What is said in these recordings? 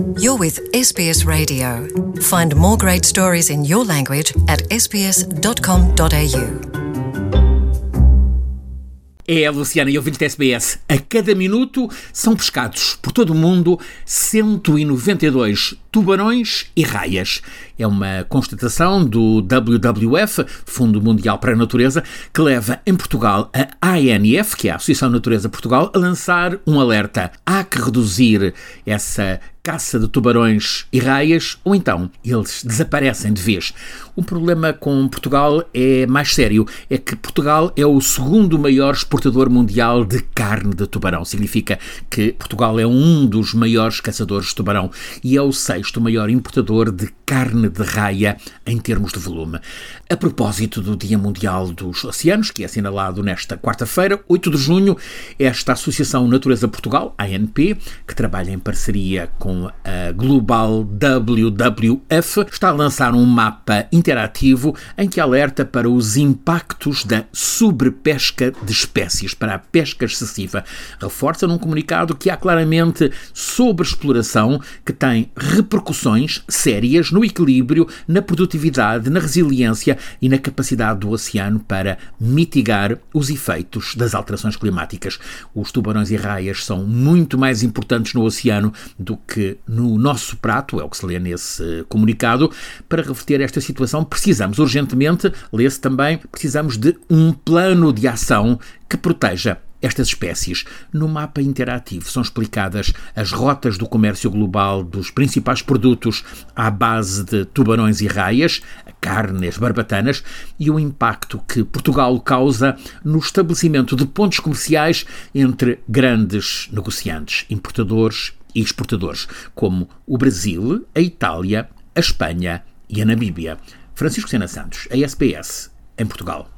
You're with SBS Radio. Find more great stories in your language at sbs.com.au. É, Luciana e ouvintes da SBS. A cada minuto são pescados por todo o mundo 192 tubarões e raias. É uma constatação do WWF, Fundo Mundial para a Natureza, que leva em Portugal a ANF, que é a Associação Natureza Portugal, a lançar um alerta. Há que reduzir essa caça de tubarões e raias, ou então eles desaparecem de vez. O problema com Portugal é mais sério, é que Portugal é o segundo maior exportador mundial de carne de tubarão. Significa que Portugal é um dos maiores caçadores de tubarão e é o sexto maior importador de carne de raia em termos de volume. A propósito do Dia Mundial dos Oceanos, que é assinalado nesta quarta-feira, 8 de junho, esta Associação Natureza Portugal, ANP, que trabalha em parceria com a Global WWF, está a lançar um mapa interativo em que alerta para os impactos da sobrepesca de espécies, para a pesca excessiva. Reforça num comunicado que há claramente sobreexploração que tem repercussões sérias no equilíbrio, na produtividade, na resiliência e na capacidade do oceano para mitigar os efeitos das alterações climáticas. Os tubarões e raias são muito mais importantes no oceano do que no nosso prato, é o que se lê nesse comunicado. Para reverter esta situação, precisamos urgentemente, lê-se também, precisamos de um plano de ação que proteja estas espécies. No mapa interativo são explicadas as rotas do comércio global dos principais produtos à base de tubarões e raias, a carne, as barbatanas, e o impacto que Portugal causa no estabelecimento de pontos comerciais entre grandes negociantes, importadores e exportadores, como o Brasil, a Itália, a Espanha e a Namíbia. Francisco Sena Santos, a SPS, em Portugal.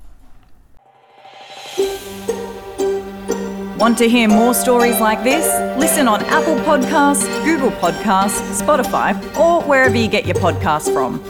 Want to hear more stories like this? Listen on Apple Podcasts, Google Podcasts, Spotify, or wherever you get your podcasts from.